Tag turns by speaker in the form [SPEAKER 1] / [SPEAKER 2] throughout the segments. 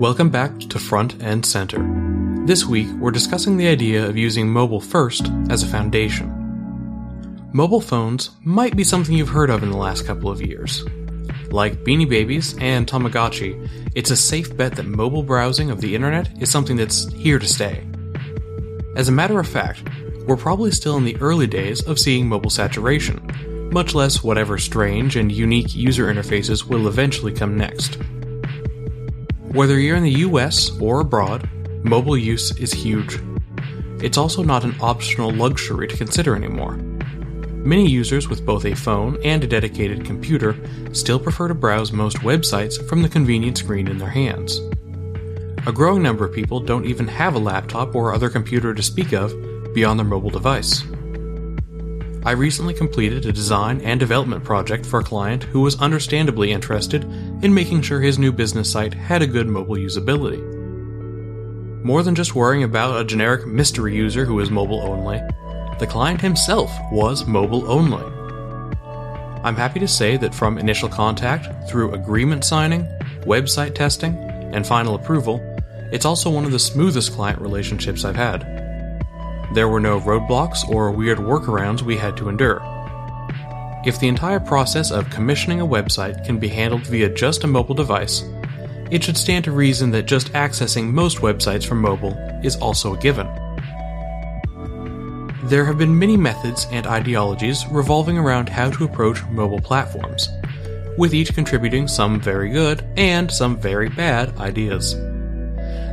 [SPEAKER 1] Welcome back to Front and Center. This week, we're discussing the idea of using mobile first as a foundation. Mobile phones might be something you've heard of in the last couple of years. Like Beanie Babies and Tamagotchi, it's a safe bet that mobile browsing of the internet is something that's here to stay. As a matter of fact, we're probably still in the early days of seeing mobile saturation, much less whatever strange and unique user interfaces will eventually come next. Whether you're in the US or abroad, mobile use is huge. It's also not an optional luxury to consider anymore. Many users with both a phone and a dedicated computer still prefer to browse most websites from the convenient screen in their hands. A growing number of people don't even have a laptop or other computer to speak of beyond their mobile device. I recently completed a design and development project for a client who was understandably interested in making sure his new business site had a good mobile usability. More than just worrying about a generic mystery user who is mobile only, the client himself was mobile only. I'm happy to say that from initial contact through agreement signing, website testing, and final approval, it's also one of the smoothest client relationships I've had. There were no roadblocks or weird workarounds we had to endure. If the entire process of commissioning a website can be handled via just a mobile device, it should stand to reason that just accessing most websites from mobile is also a given. There have been many methods and ideologies revolving around how to approach mobile platforms, with each contributing some very good and some very bad ideas.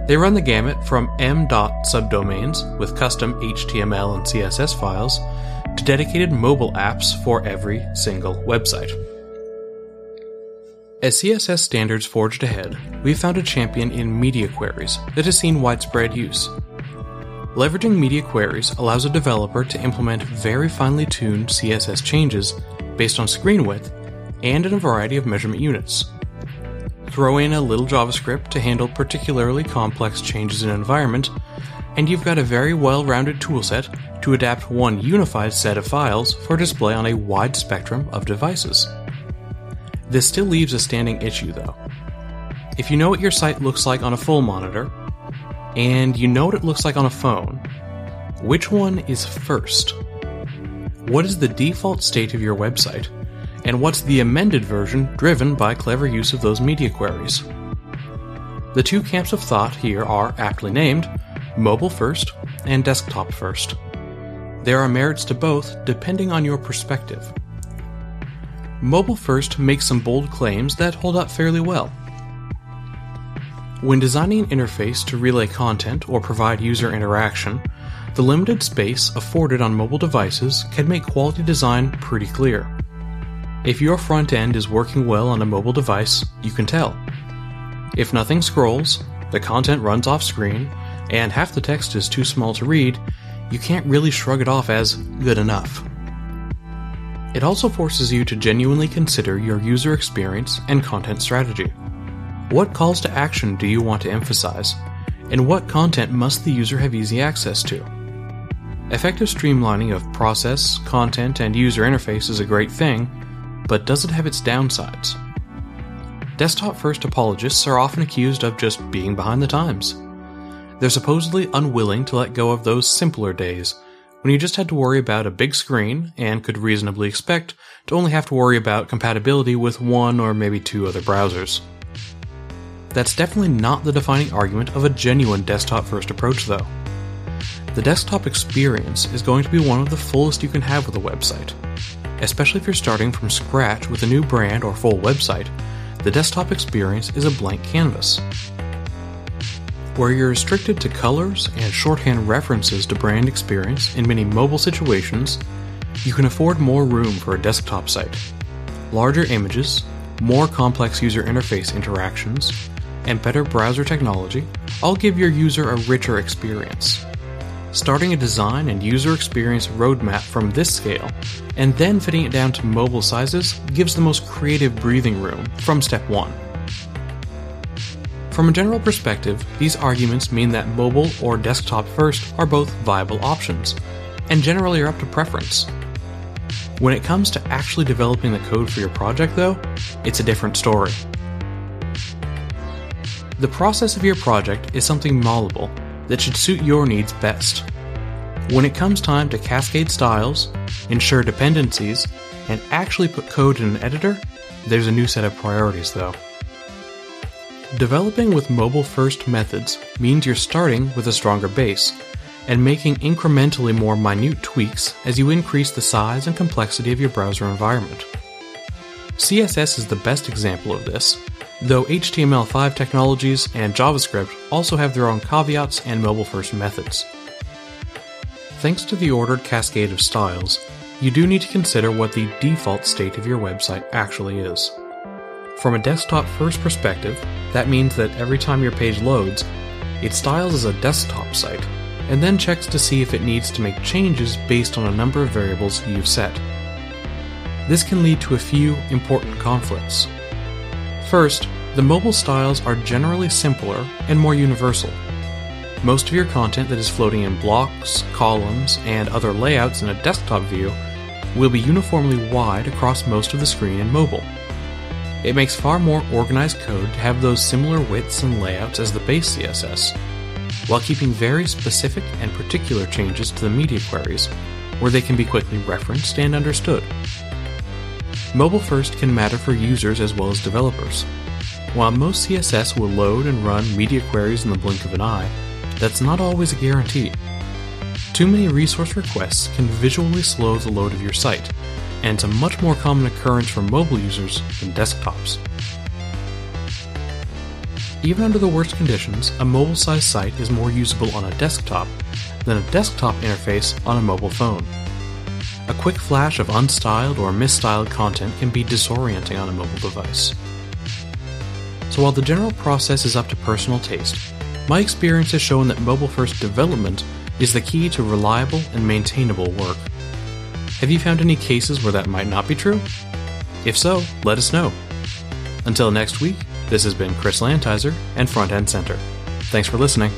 [SPEAKER 1] They run the gamut from m. subdomains with custom HTML and CSS files dedicated mobile apps for every single website. As CSS standards forged ahead, we found a champion in media queries that has seen widespread use. Leveraging media queries allows a developer to implement very finely tuned CSS changes based on screen width and in a variety of measurement units. Throw in a little JavaScript to handle particularly complex changes in environment, and you've got a very well rounded toolset to adapt one unified set of files for display on a wide spectrum of devices. This still leaves a standing issue though. If you know what your site looks like on a full monitor, and you know what it looks like on a phone, which one is first? What is the default state of your website? and what's the amended version driven by clever use of those media queries. The two camps of thought here are aptly named mobile first and desktop first. There are merits to both depending on your perspective. Mobile first makes some bold claims that hold up fairly well. When designing an interface to relay content or provide user interaction, the limited space afforded on mobile devices can make quality design pretty clear. If your front end is working well on a mobile device, you can tell. If nothing scrolls, the content runs off screen, and half the text is too small to read, you can't really shrug it off as good enough. It also forces you to genuinely consider your user experience and content strategy. What calls to action do you want to emphasize, and what content must the user have easy access to? Effective streamlining of process, content, and user interface is a great thing, but does it have its downsides? Desktop first apologists are often accused of just being behind the times. They're supposedly unwilling to let go of those simpler days when you just had to worry about a big screen and could reasonably expect to only have to worry about compatibility with one or maybe two other browsers. That's definitely not the defining argument of a genuine desktop first approach, though. The desktop experience is going to be one of the fullest you can have with a website especially if you're starting from scratch with a new brand or full website, the desktop experience is a blank canvas. Where you're restricted to colors and shorthand references to brand experience in many mobile situations, you can afford more room for a desktop site. Larger images, more complex user interface interactions, and better browser technology all give your user a richer experience starting a design and user experience roadmap from this scale, and then fitting it down to mobile sizes gives the most creative breathing room from step 1. From a general perspective, these arguments mean that mobile or desktop first are both viable options, and generally are up to preference. When it comes to actually developing the code for your project, though, it's a different story. The process of your project is something malleable that should suit your needs best. When it comes time to cascade styles, ensure dependencies, and actually put code in an editor, there's a new set of priorities though. Developing with mobile first methods means you're starting with a stronger base and making incrementally more minute tweaks as you increase the size and complexity of your browser environment. CSS is the best example of this, though HTML5 technologies and JavaScript also have their own caveats and mobile first methods. Thanks to the ordered cascade of styles, you do need to consider what the default state of your website actually is. From a desktop first perspective, that means that every time your page loads, it styles as a desktop site, and then checks to see if it needs to make changes based on a number of variables you've set. This can lead to a few important conflicts. First, the mobile styles are generally simpler and more universal. Most of your content that is floating in blocks, columns, and other layouts in a desktop view will be uniformly wide across most of the screen in mobile. It makes far more organized code to have those similar widths and layouts as the base CSS, while keeping very specific and particular changes to the media queries, where they can be quickly referenced and understood. Mobile first can matter for users as well as developers. While most CSS will load and run media queries in the blink of an eye, that's not always a guarantee. Too many resource requests can visually slow the load of your site, and it's a much more common occurrence for mobile users than desktops. Even under the worst conditions, a mobile sized site is more usable on a desktop than a desktop interface on a mobile phone. A quick flash of unstyled or misstyled content can be disorienting on a mobile device. So while the general process is up to personal taste, my experience has shown that mobile first development is the key to reliable and maintainable work. Have you found any cases where that might not be true? If so, let us know. Until next week, this has been Chris Lantizer and Front End Center. Thanks for listening.